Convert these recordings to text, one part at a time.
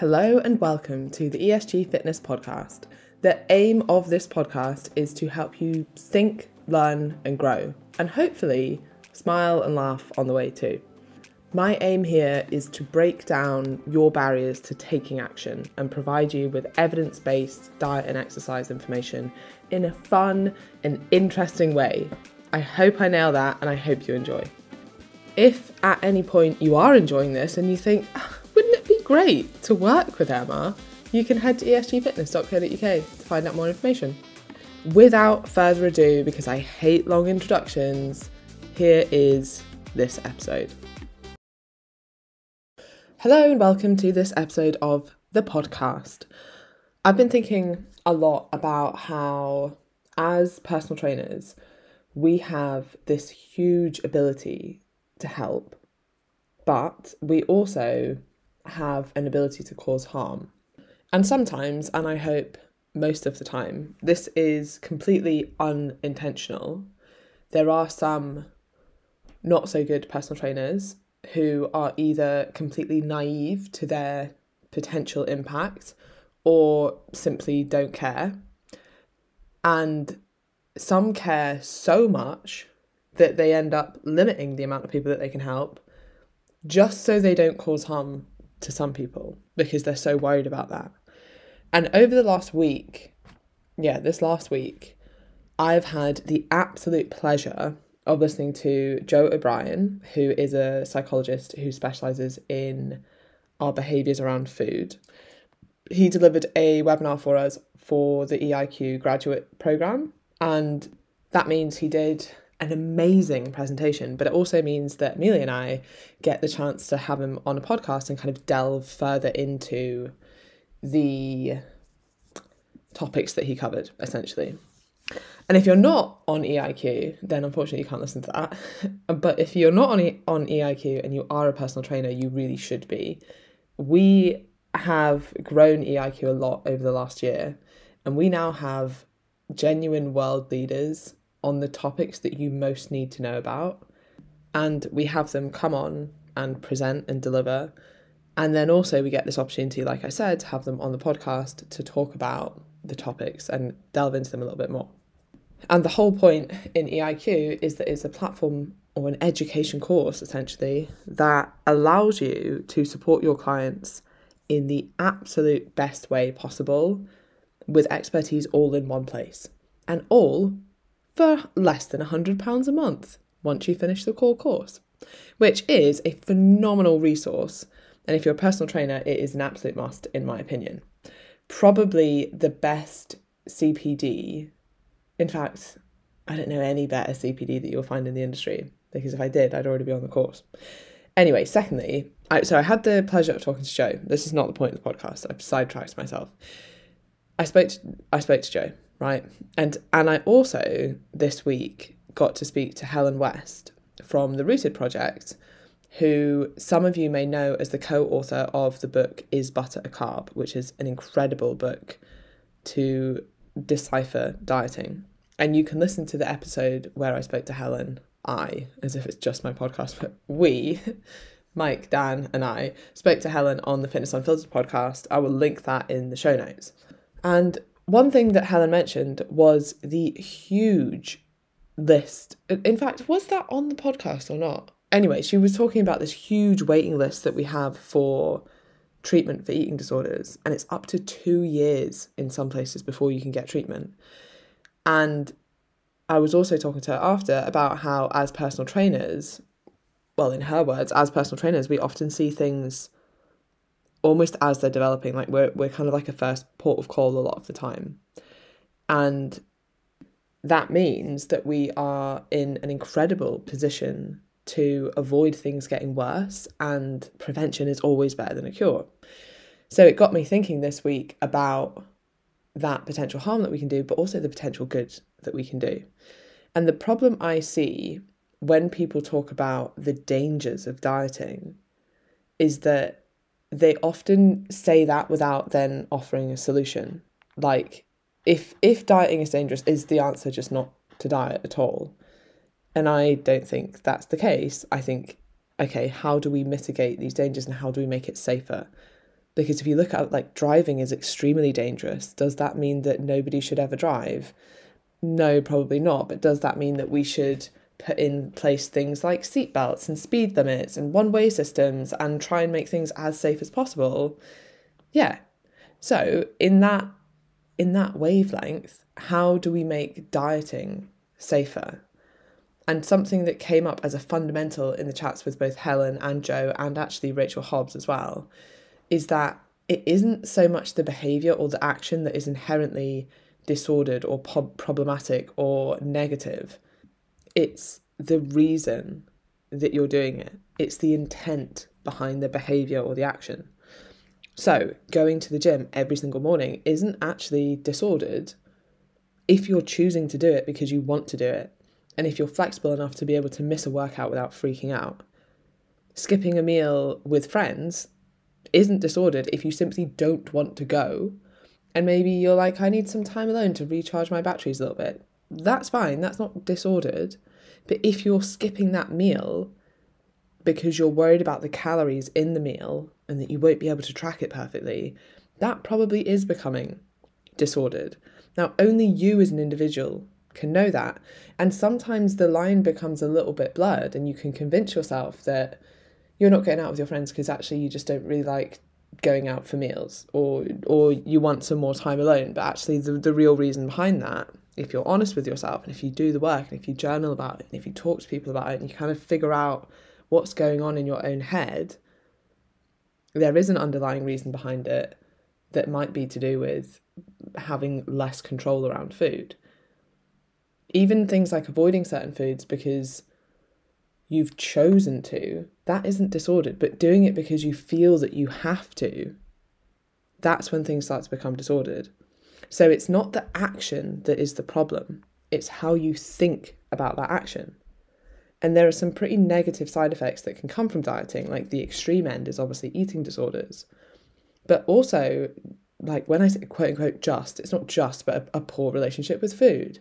Hello and welcome to the ESG Fitness Podcast. The aim of this podcast is to help you think, learn, and grow, and hopefully smile and laugh on the way too. My aim here is to break down your barriers to taking action and provide you with evidence based diet and exercise information in a fun and interesting way. I hope I nail that and I hope you enjoy. If at any point you are enjoying this and you think, ah, great to work with Emma, you can head to esgfitness.co.uk to find out more information. Without further ado, because I hate long introductions, here is this episode. Hello and welcome to this episode of the podcast. I've been thinking a lot about how, as personal trainers, we have this huge ability to help, but we also have an ability to cause harm. And sometimes, and I hope most of the time, this is completely unintentional. There are some not so good personal trainers who are either completely naive to their potential impact or simply don't care. And some care so much that they end up limiting the amount of people that they can help just so they don't cause harm to some people because they're so worried about that. And over the last week, yeah, this last week, I've had the absolute pleasure of listening to Joe O'Brien, who is a psychologist who specializes in our behaviors around food. He delivered a webinar for us for the EIQ graduate program, and that means he did an amazing presentation, but it also means that Amelia and I get the chance to have him on a podcast and kind of delve further into the topics that he covered, essentially. And if you're not on EIQ, then unfortunately you can't listen to that. but if you're not on e- on EIQ and you are a personal trainer, you really should be. We have grown EIQ a lot over the last year, and we now have genuine world leaders on the topics that you most need to know about. And we have them come on and present and deliver. And then also, we get this opportunity, like I said, to have them on the podcast to talk about the topics and delve into them a little bit more. And the whole point in EIQ is that it's a platform or an education course essentially that allows you to support your clients in the absolute best way possible with expertise all in one place and all for less than £100 a month once you finish the core course, which is a phenomenal resource. And if you're a personal trainer, it is an absolute must, in my opinion. Probably the best CPD. In fact, I don't know any better CPD that you'll find in the industry because if I did, I'd already be on the course. Anyway, secondly, I, so I had the pleasure of talking to Joe. This is not the point of the podcast. I've sidetracked myself. I spoke to I spoke to Joe, right? And and I also this week got to speak to Helen West from the Rooted Project, who some of you may know as the co-author of the book Is Butter a Carb, which is an incredible book to decipher dieting. And you can listen to the episode where I spoke to Helen, I, as if it's just my podcast, but we, Mike, Dan, and I spoke to Helen on the Fitness Unfiltered podcast. I will link that in the show notes. And one thing that Helen mentioned was the huge list. In fact, was that on the podcast or not? Anyway, she was talking about this huge waiting list that we have for treatment for eating disorders, and it's up to two years in some places before you can get treatment. And I was also talking to her after about how, as personal trainers, well, in her words, as personal trainers, we often see things almost as they're developing. Like we're we're kind of like a first port of call a lot of the time, and that means that we are in an incredible position to avoid things getting worse, and prevention is always better than a cure. So it got me thinking this week about that potential harm that we can do, but also the potential good that we can do. And the problem I see when people talk about the dangers of dieting is that they often say that without then offering a solution. Like if if dieting is dangerous, is the answer just not to diet at all? And I don't think that's the case. I think okay, how do we mitigate these dangers and how do we make it safer? Because if you look at like driving is extremely dangerous, does that mean that nobody should ever drive? No, probably not. But does that mean that we should put in place things like seatbelts and speed limits and one way systems and try and make things as safe as possible? Yeah. So in that in that wavelength, how do we make dieting safer? And something that came up as a fundamental in the chats with both Helen and Joe and actually Rachel Hobbs as well is that it isn't so much the behavior or the action that is inherently disordered or po- problematic or negative. It's the reason that you're doing it, it's the intent behind the behavior or the action. So, going to the gym every single morning isn't actually disordered if you're choosing to do it because you want to do it, and if you're flexible enough to be able to miss a workout without freaking out. Skipping a meal with friends isn't disordered if you simply don't want to go, and maybe you're like, I need some time alone to recharge my batteries a little bit. That's fine, that's not disordered. But if you're skipping that meal because you're worried about the calories in the meal and that you won't be able to track it perfectly, that probably is becoming disordered. Now, only you as an individual can know that. And sometimes the line becomes a little bit blurred, and you can convince yourself that you're not going out with your friends because actually you just don't really like going out for meals or or you want some more time alone but actually the, the real reason behind that if you're honest with yourself and if you do the work and if you journal about it and if you talk to people about it and you kind of figure out what's going on in your own head there is an underlying reason behind it that might be to do with having less control around food. Even things like avoiding certain foods because you've chosen to, that isn't disordered, but doing it because you feel that you have to, that's when things start to become disordered. So it's not the action that is the problem, it's how you think about that action. And there are some pretty negative side effects that can come from dieting, like the extreme end is obviously eating disorders. But also, like when I say quote unquote just, it's not just, but a, a poor relationship with food,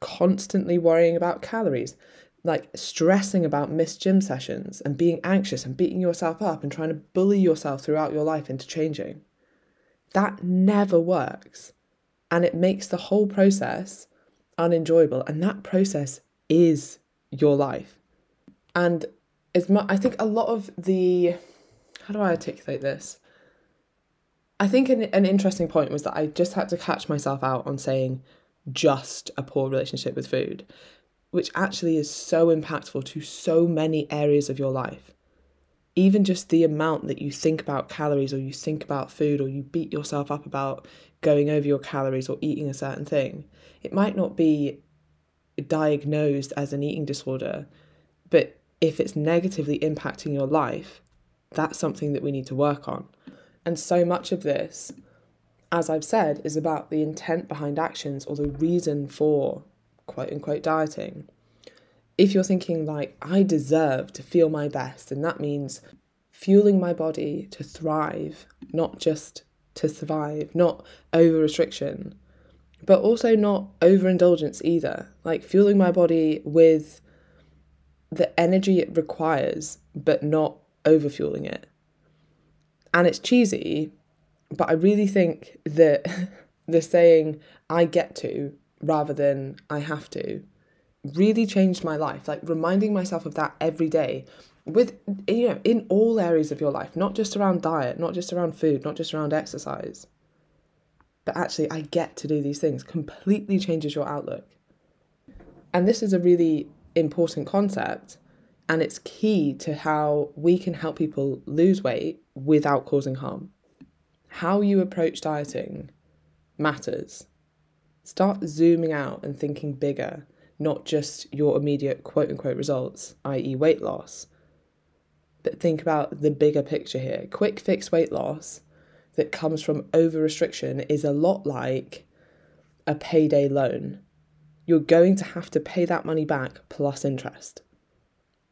constantly worrying about calories, like stressing about missed gym sessions and being anxious and beating yourself up and trying to bully yourself throughout your life into changing. That never works. And it makes the whole process unenjoyable. And that process is your life. And as much, I think a lot of the, how do I articulate this? I think an, an interesting point was that I just had to catch myself out on saying just a poor relationship with food, which actually is so impactful to so many areas of your life. Even just the amount that you think about calories or you think about food or you beat yourself up about going over your calories or eating a certain thing, it might not be diagnosed as an eating disorder, but if it's negatively impacting your life, that's something that we need to work on. And so much of this, as I've said, is about the intent behind actions or the reason for quote unquote dieting. If you're thinking, like, I deserve to feel my best, and that means fueling my body to thrive, not just to survive, not over restriction, but also not overindulgence either. Like fueling my body with the energy it requires, but not overfueling it. And it's cheesy, but I really think that the saying, I get to rather than I have to, really changed my life. Like reminding myself of that every day with you know in all areas of your life not just around diet not just around food not just around exercise but actually I get to do these things completely changes your outlook. And this is a really important concept, and it's key to how we can help people lose weight without causing harm. How you approach dieting matters. Start zooming out and thinking bigger, not just your immediate quote unquote results, i.e., weight loss, but think about the bigger picture here. Quick fix weight loss that comes from over restriction is a lot like a payday loan. You're going to have to pay that money back plus interest.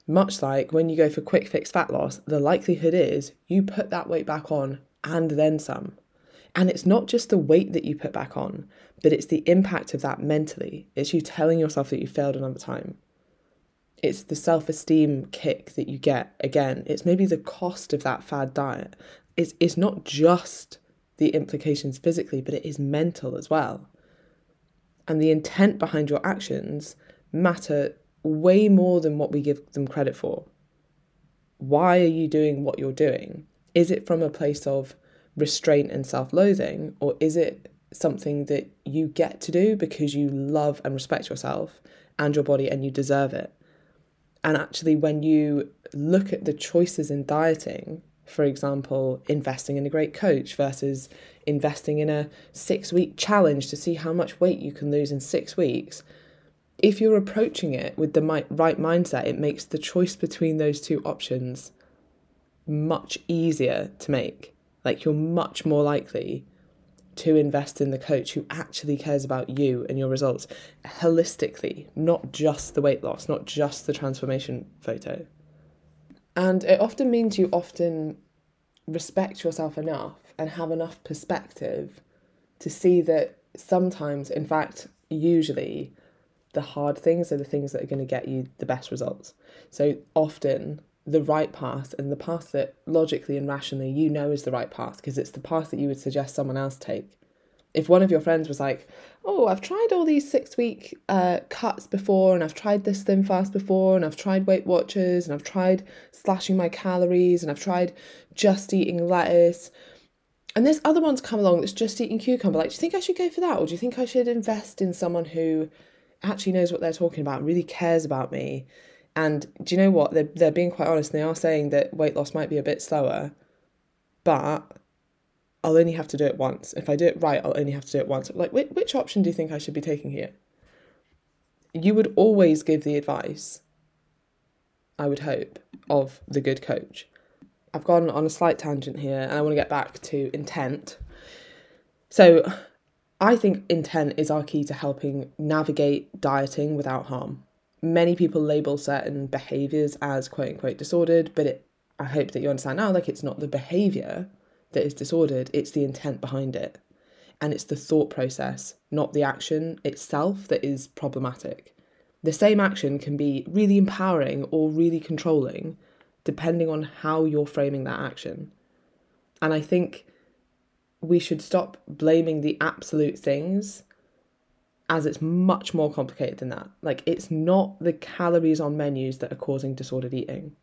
Much like when you go for quick fix fat loss, the likelihood is you put that weight back on and then some. And it's not just the weight that you put back on, but it's the impact of that mentally. It's you telling yourself that you failed another time. It's the self esteem kick that you get. Again, it's maybe the cost of that fad diet is it's not just the implications physically, but it is mental as well. And the intent behind your actions matter way more than what we give them credit for. Why are you doing what you're doing? Is it from a place of restraint and self loathing, or is it something that you get to do because you love and respect yourself and your body and you deserve it? And actually, when you look at the choices in dieting, for example, investing in a great coach versus investing in a six week challenge to see how much weight you can lose in six weeks, if you're approaching it with the right mindset, it makes the choice between those two options much easier to make. Like you're much more likely to invest in the coach who actually cares about you and your results holistically, not just the weight loss, not just the transformation photo. And it often means you often respect yourself enough and have enough perspective to see that sometimes, in fact, usually, the hard things are the things that are going to get you the best results. So often, the right path and the path that logically and rationally you know is the right path because it's the path that you would suggest someone else take. If one of your friends was like, Oh, I've tried all these six week uh, cuts before, and I've tried this slim fast before, and I've tried Weight Watchers, and I've tried slashing my calories, and I've tried just eating lettuce, and this other one's come along that's just eating cucumber. Like, do you think I should go for that? Or do you think I should invest in someone who actually knows what they're talking about, really cares about me? And do you know what? They're, they're being quite honest and they are saying that weight loss might be a bit slower, but I'll only have to do it once. If I do it right, I'll only have to do it once. Like, which, which option do you think I should be taking here? You would always give the advice, I would hope, of the good coach. I've gone on a slight tangent here and I want to get back to intent. So, I think intent is our key to helping navigate dieting without harm. Many people label certain behaviors as quote unquote disordered, but it, I hope that you understand now like it's not the behavior that is disordered, it's the intent behind it. And it's the thought process, not the action itself, that is problematic. The same action can be really empowering or really controlling, depending on how you're framing that action. And I think we should stop blaming the absolute things as it's much more complicated than that. Like, it's not the calories on menus that are causing disordered eating.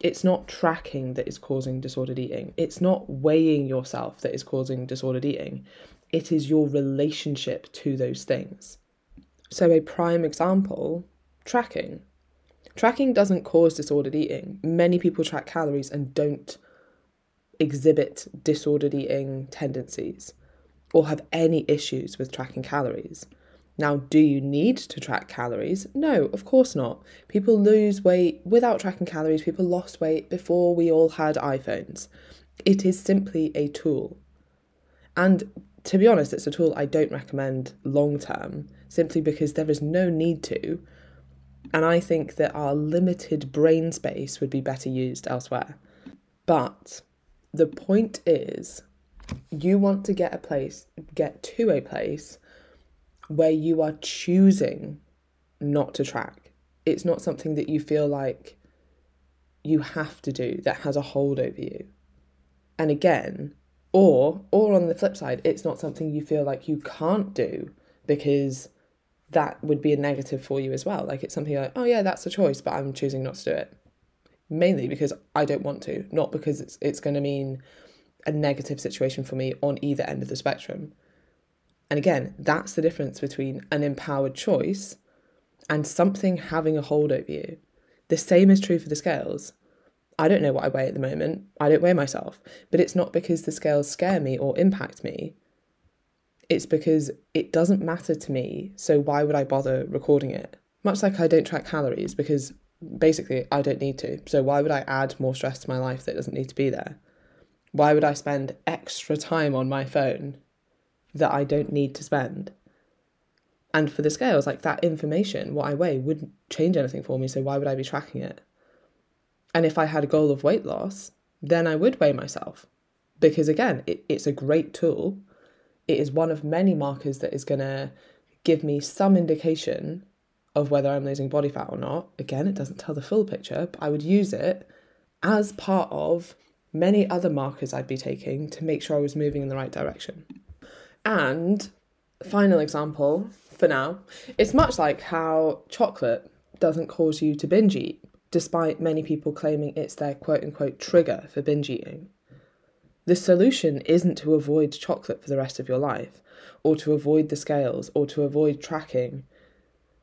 It's not tracking that is causing disordered eating. It's not weighing yourself that is causing disordered eating. It is your relationship to those things. So, a prime example tracking. Tracking doesn't cause disordered eating. Many people track calories and don't exhibit disordered eating tendencies or have any issues with tracking calories. Now, do you need to track calories? No, of course not. People lose weight without tracking calories. People lost weight before we all had iPhones. It is simply a tool. And to be honest, it's a tool I don't recommend long term simply because there is no need to and I think that our limited brain space would be better used elsewhere. But the point is, you want to get a place, get to a place where you are choosing not to track. It's not something that you feel like you have to do that has a hold over you. And again, or or on the flip side, it's not something you feel like you can't do because that would be a negative for you as well. Like it's something like, oh yeah, that's a choice, but I'm choosing not to do it. Mainly because I don't want to, not because it's it's going to mean a negative situation for me on either end of the spectrum. And again, that's the difference between an empowered choice and something having a hold over you. The same is true for the scales. I don't know what I weigh at the moment. I don't weigh myself, but it's not because the scales scare me or impact me it's because it doesn't matter to me. So why would I bother recording it? Much like I don't track calories because basically I don't need to. So why would I add more stress to my life that doesn't need to be there? Why would I spend extra time on my phone that I don't need to spend? And for the scales, like that information, what I weigh wouldn't change anything for me. So why would I be tracking it? And if I had a goal of weight loss, then I would weigh myself. Because again, it, it's a great tool it is one of many markers that is going to give me some indication of whether I'm losing body fat or not. Again, it doesn't tell the full picture, but I would use it as part of many other markers I'd be taking to make sure I was moving in the right direction. And final example for now, it's much like how chocolate doesn't cause you to binge eat, despite many people claiming it's their quote unquote trigger for binge eating. The solution isn't to avoid chocolate for the rest of your life, or to avoid the scales, or to avoid tracking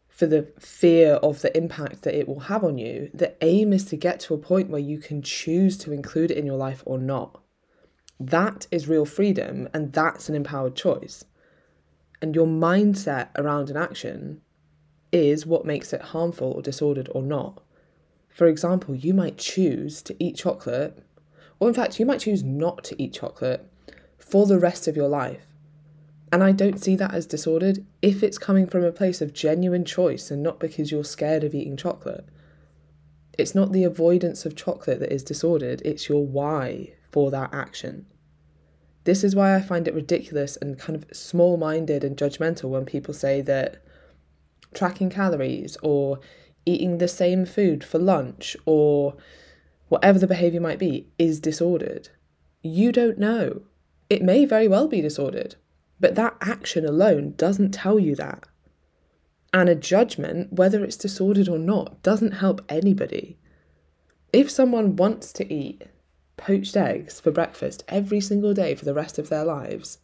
for the fear of the impact that it will have on you. The aim is to get to a point where you can choose to include it in your life or not. That is real freedom, and that's an empowered choice. And your mindset around an action is what makes it harmful or disordered or not. For example, you might choose to eat chocolate, or in fact, you might choose not to eat chocolate for the rest of your life. And I don't see that as disordered if it's coming from a place of genuine choice and not because you're scared of eating chocolate. It's not the avoidance of chocolate that is disordered, it's your why for that action. This is why I find it ridiculous and kind of small minded and judgmental when people say that tracking calories or eating the same food for lunch or whatever the behaviour might be is disordered. You don't know. It may very well be disordered, but that action alone doesn't tell you that. And a judgment, whether it's disordered or not, doesn't help anybody. If someone wants to eat poached eggs for breakfast every single day for the rest of their lives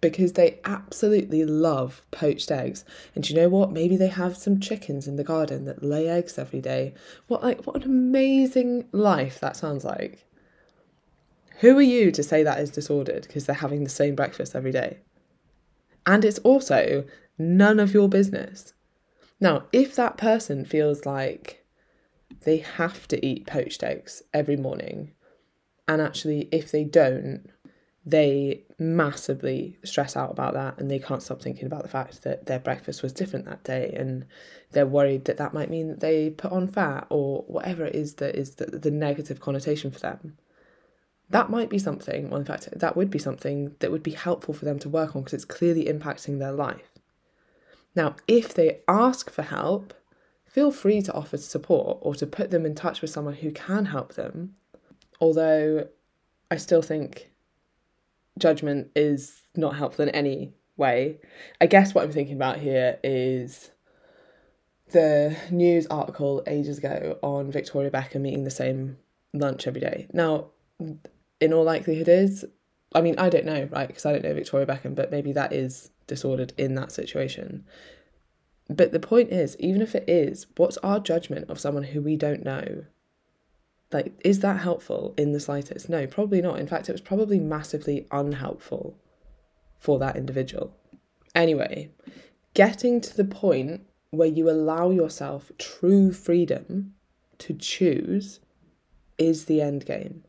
because they absolutely love poached eggs. And you know what? Maybe they have some chickens in the garden that lay eggs every day. What like what an amazing life that sounds like. Who are you to say that is disordered because they're having the same breakfast every day? And it's also none of your business. Now, if that person feels like they have to eat poached eggs every morning and actually, if they don't, they massively stress out about that and they can't stop thinking about the fact that their breakfast was different that day. And they're worried that that might mean that they put on fat or whatever it is that is the, the negative connotation for them. That might be something well in fact that would be something that would be helpful for them to work on because it's clearly impacting their life. Now if they ask for help feel free to offer support or to put them in touch with someone who can help them although I still think judgment is not helpful in any way. I guess what I'm thinking about here is the news article ages ago on Victoria Beckham eating the same lunch every day. Now, in all likelihood, is I mean, I don't know, right? Because I don't know Victoria Beckham, but maybe that is disordered in that situation. But the point is, even if it is, what's our judgment of someone who we don't know? Like, is that helpful in the slightest? No, probably not. In fact, it was probably massively unhelpful for that individual. Anyway, getting to the point where you allow yourself true freedom to choose is the end game.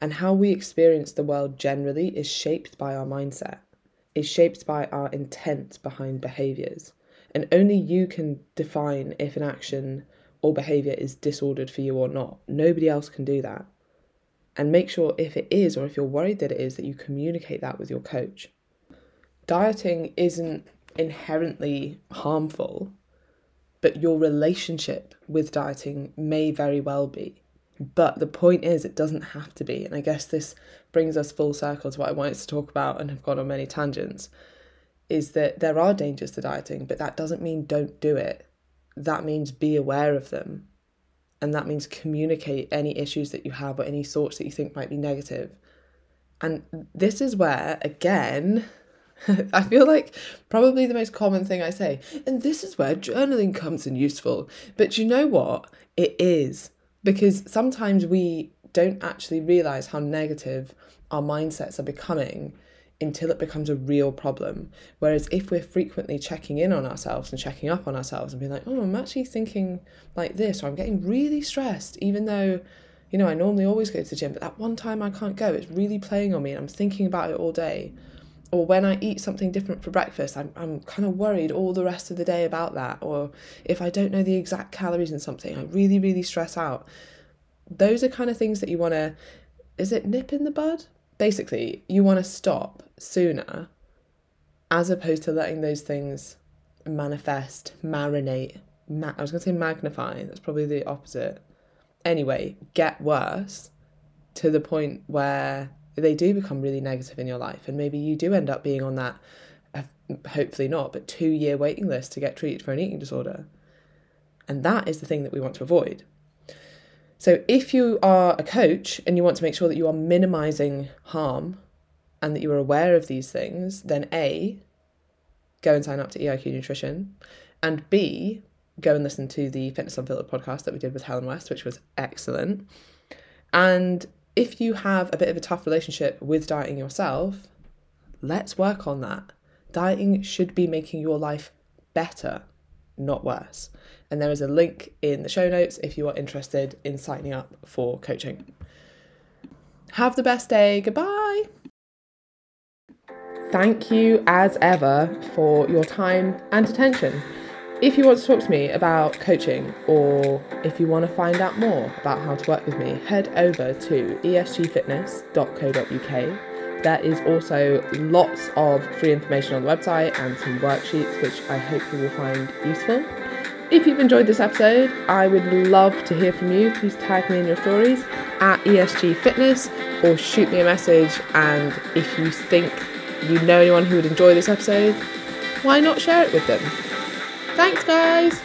And how we experience the world generally is shaped by our mindset, is shaped by our intent behind behaviors. And only you can define if an action or behavior is disordered for you or not. Nobody else can do that. And make sure if it is, or if you're worried that it is, that you communicate that with your coach. Dieting isn't inherently harmful, but your relationship with dieting may very well be. But the point is, it doesn't have to be. And I guess this brings us full circle to what I wanted to talk about and have gone on many tangents is that there are dangers to dieting, but that doesn't mean don't do it that means be aware of them. And that means communicate any issues that you have or any thoughts that you think might be negative. And this is where, again, I feel like probably the most common thing I say, and this is where journaling comes in useful. But you know what? It is. Because sometimes we don't actually realize how negative our mindsets are becoming until it becomes a real problem. Whereas if we're frequently checking in on ourselves and checking up on ourselves and being like, oh, I'm actually thinking like this, or I'm getting really stressed, even though, you know, I normally always go to the gym, but that one time I can't go, it's really playing on me and I'm thinking about it all day. Or when I eat something different for breakfast, I'm, I'm kind of worried all the rest of the day about that. Or if I don't know the exact calories in something, I really, really stress out. Those are kind of things that you want to, is it nip in the bud? Basically, you want to stop sooner as opposed to letting those things manifest, marinate. Ma- I was going to say magnify, that's probably the opposite. Anyway, get worse to the point where they do become really negative in your life and maybe you do end up being on that uh, hopefully not but 2 year waiting list to get treated for an eating disorder and that is the thing that we want to avoid so if you are a coach and you want to make sure that you are minimizing harm and that you are aware of these things then a go and sign up to EIQ Nutrition and b go and listen to the Fitness Unfiltered podcast that we did with Helen West which was excellent and if you have a bit of a tough relationship with dieting yourself, let's work on that. Dieting should be making your life better, not worse. And there is a link in the show notes if you are interested in signing up for coaching. Have the best day. Goodbye. Thank you, as ever, for your time and attention. If you want to talk to me about coaching or if you want to find out more about how to work with me, head over to esgfitness.co.uk. There is also lots of free information on the website and some worksheets which I hope you will find useful. If you've enjoyed this episode, I would love to hear from you. Please tag me in your stories at ESG Fitness or shoot me a message. And if you think you know anyone who would enjoy this episode, why not share it with them? Thanks, guys.